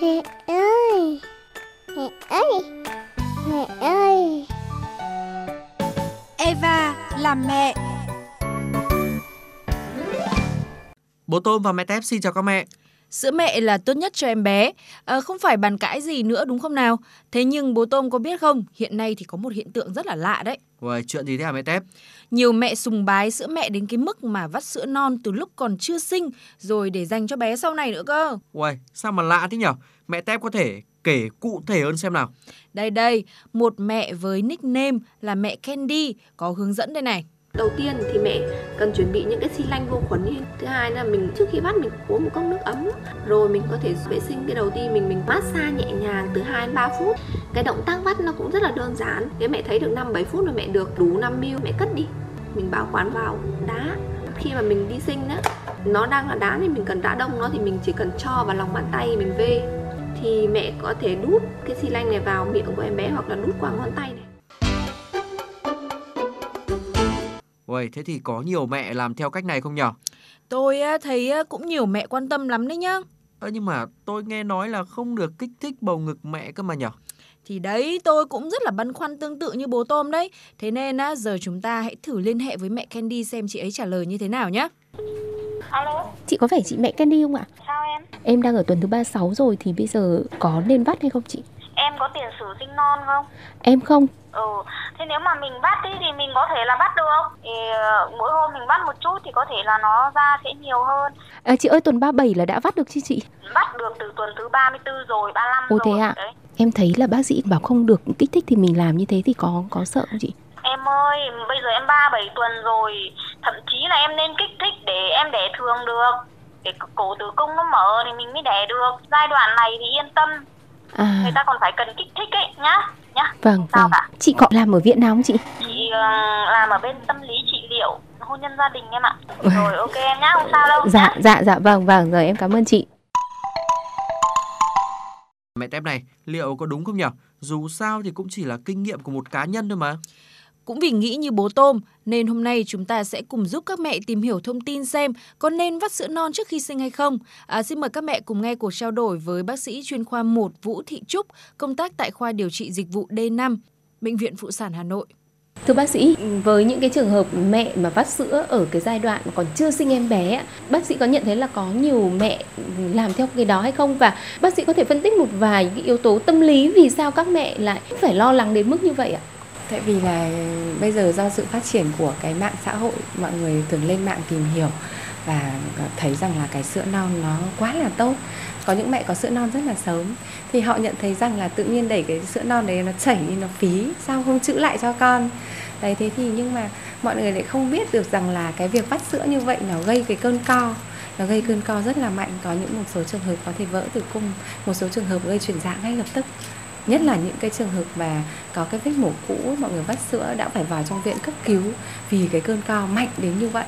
Mẹ ơi Mẹ ơi Mẹ ơi Eva làm mẹ Bố Tôm và mẹ Tép xin chào các mẹ. Sữa mẹ là tốt nhất cho em bé, à, không phải bàn cãi gì nữa đúng không nào? Thế nhưng bố Tôm có biết không, hiện nay thì có một hiện tượng rất là lạ đấy. Uầy, chuyện gì thế hả mẹ Tép? Nhiều mẹ sùng bái sữa mẹ đến cái mức mà vắt sữa non từ lúc còn chưa sinh rồi để dành cho bé sau này nữa cơ. Uầy, sao mà lạ thế nhở? Mẹ Tép có thể kể cụ thể hơn xem nào. Đây đây, một mẹ với nickname là mẹ Candy có hướng dẫn đây này. đầu tiên thì mẹ cần chuẩn bị những cái xi lanh vô khuẩn đi thứ hai là mình trước khi bắt mình uống một cốc nước ấm rồi mình có thể vệ sinh cái đầu tiên mình mình massage nhẹ nhàng từ 2 đến 3 phút cái động tác bắt nó cũng rất là đơn giản nếu mẹ thấy được 5 7 phút rồi mẹ được đủ 5 ml mẹ cất đi mình bảo quản vào đá khi mà mình đi sinh đó nó đang là đá thì mình cần đá đông nó thì mình chỉ cần cho vào lòng bàn tay mình vê thì mẹ có thể đút cái xi lanh này vào miệng của em bé hoặc là đút qua ngón tay này Uầy, thế thì có nhiều mẹ làm theo cách này không nhở? Tôi á, thấy á, cũng nhiều mẹ quan tâm lắm đấy nhá. Ơ nhưng mà tôi nghe nói là không được kích thích bầu ngực mẹ cơ mà nhở? Thì đấy, tôi cũng rất là băn khoăn tương tự như bố Tôm đấy. Thế nên á, giờ chúng ta hãy thử liên hệ với mẹ Candy xem chị ấy trả lời như thế nào nhé. Alo, Chị có phải chị mẹ Candy không ạ? sao em? Em đang ở tuần thứ 36 rồi thì bây giờ có nên vắt hay không chị? Em có tiền sử sinh non không? Em không. Ừ, thế nếu mà mình bắt đi thì mình có thể là bắt được Thì ờ, mỗi hôm mình bắt một chút thì có thể là nó ra sẽ nhiều hơn À, chị ơi tuần 37 là đã vắt được chứ chị? Bắt được từ tuần thứ 34 rồi, 35 Ồ, rồi thế ạ? Đấy. Em thấy là bác sĩ bảo không được kích thích thì mình làm như thế thì có có sợ không chị? Em ơi, bây giờ em 37 tuần rồi Thậm chí là em nên kích thích để em đẻ thường được Để cổ tử cung nó mở thì mình mới đẻ được Giai đoạn này thì yên tâm À, Người ta còn phải cần kích thích ấy nhá nhá vâng Sao vâng. cả? Chị có làm ở viện nào không chị? Chị ờ, làm ở bên tâm lý trị liệu hôn nhân gia đình em ạ Rồi ok em nhá, không sao đâu Dạ nhá. dạ dạ vâng vâng rồi em cảm ơn chị. Mẹ Tép này, liệu có đúng không nhở? Dù sao thì cũng chỉ là kinh nghiệm của một cá nhân thôi mà. Cũng vì nghĩ như bố Tôm nên hôm nay chúng ta sẽ cùng giúp các mẹ tìm hiểu thông tin xem có nên vắt sữa non trước khi sinh hay không. À, xin mời các mẹ cùng nghe cuộc trao đổi với bác sĩ chuyên khoa 1 Vũ Thị Trúc, công tác tại khoa điều trị dịch vụ D5, Bệnh viện Phụ sản Hà Nội. Thưa bác sĩ, với những cái trường hợp mẹ mà vắt sữa ở cái giai đoạn còn chưa sinh em bé, bác sĩ có nhận thấy là có nhiều mẹ làm theo cái đó hay không và bác sĩ có thể phân tích một vài cái yếu tố tâm lý vì sao các mẹ lại phải lo lắng đến mức như vậy ạ? Tại vì là bây giờ do sự phát triển của cái mạng xã hội mọi người thường lên mạng tìm hiểu và thấy rằng là cái sữa non nó quá là tốt. Có những mẹ có sữa non rất là sớm thì họ nhận thấy rằng là tự nhiên đẩy cái sữa non đấy nó chảy đi nó phí, sao không chữ lại cho con. Đấy thế thì nhưng mà mọi người lại không biết được rằng là cái việc vắt sữa như vậy nó gây cái cơn co nó gây cơn co rất là mạnh có những một số trường hợp có thể vỡ tử cung một số trường hợp gây chuyển dạ ngay lập tức nhất là những cái trường hợp mà có cái vết mổ cũ mọi người vắt sữa đã phải vào trong viện cấp cứu vì cái cơn co mạnh đến như vậy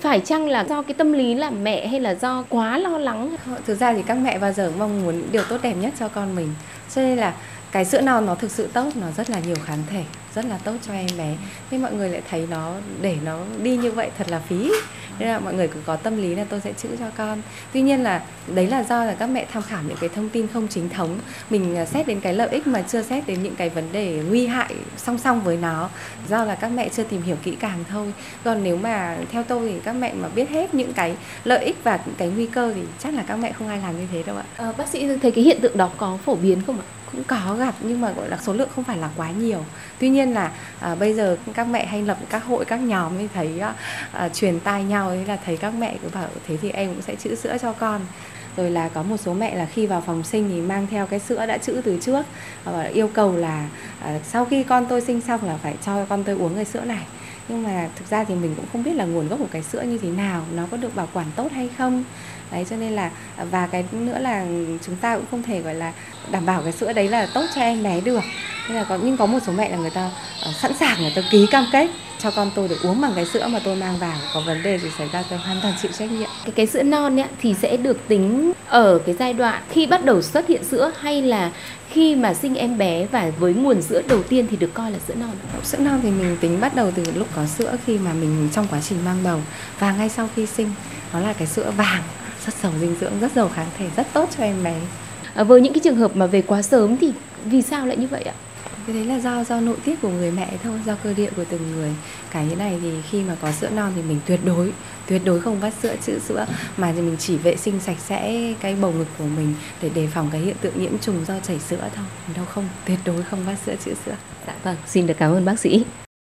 phải chăng là do cái tâm lý là mẹ hay là do quá lo lắng? thực ra thì các mẹ bao giờ mong muốn điều tốt đẹp nhất cho con mình cho nên là cái sữa non nó thực sự tốt nó rất là nhiều kháng thể rất là tốt cho em bé. Nhưng mọi người lại thấy nó để nó đi như vậy thật là phí. Nên là mọi người cứ có tâm lý là tôi sẽ chữ cho con. Tuy nhiên là đấy là do là các mẹ tham khảo những cái thông tin không chính thống. Mình à, xét đến cái lợi ích mà chưa xét đến những cái vấn đề nguy hại song song với nó. Do là các mẹ chưa tìm hiểu kỹ càng thôi. Còn nếu mà theo tôi thì các mẹ mà biết hết những cái lợi ích và những cái nguy cơ thì chắc là các mẹ không ai làm như thế đâu ạ. À, bác sĩ thấy cái hiện tượng đó có phổ biến không ạ? Cũng có gặp nhưng mà gọi là số lượng không phải là quá nhiều. Tuy nhiên là à, bây giờ các mẹ hay lập các hội các nhóm mới thấy à, à, truyền tai nhau ấy là thấy các mẹ cứ bảo thế thì em cũng sẽ chữ sữa cho con. Rồi là có một số mẹ là khi vào phòng sinh thì mang theo cái sữa đã chữ từ trước và yêu cầu là à, sau khi con tôi sinh xong là phải cho con tôi uống cái sữa này nhưng mà thực ra thì mình cũng không biết là nguồn gốc của cái sữa như thế nào nó có được bảo quản tốt hay không. Đấy cho nên là và cái nữa là chúng ta cũng không thể gọi là đảm bảo cái sữa đấy là tốt cho em bé được. Nên là có nhưng có một số mẹ là người ta uh, sẵn sàng người ta ký cam kết cho con tôi được uống bằng cái sữa mà tôi mang vào có vấn đề gì xảy ra tôi hoàn toàn chịu trách nhiệm. Cái cái sữa non ấy, thì sẽ được tính ở cái giai đoạn khi bắt đầu xuất hiện sữa hay là khi mà sinh em bé và với nguồn sữa đầu tiên thì được coi là sữa non. sữa non thì mình tính bắt đầu từ lúc có sữa khi mà mình trong quá trình mang bầu và ngay sau khi sinh nó là cái sữa vàng rất giàu dinh dưỡng rất giàu kháng thể rất tốt cho em bé À, với những cái trường hợp mà về quá sớm thì vì sao lại như vậy ạ? cái đấy là do do nội tiết của người mẹ thôi do cơ địa của từng người cái như này thì khi mà có sữa non thì mình tuyệt đối tuyệt đối không vắt sữa, chữ sữa, mà thì mình chỉ vệ sinh sạch sẽ cái bầu ngực của mình để đề phòng cái hiện tượng nhiễm trùng do chảy sữa thôi. Đâu không, tuyệt đối không vắt sữa, chữ sữa. Dạ vâng xin được cảm ơn bác sĩ.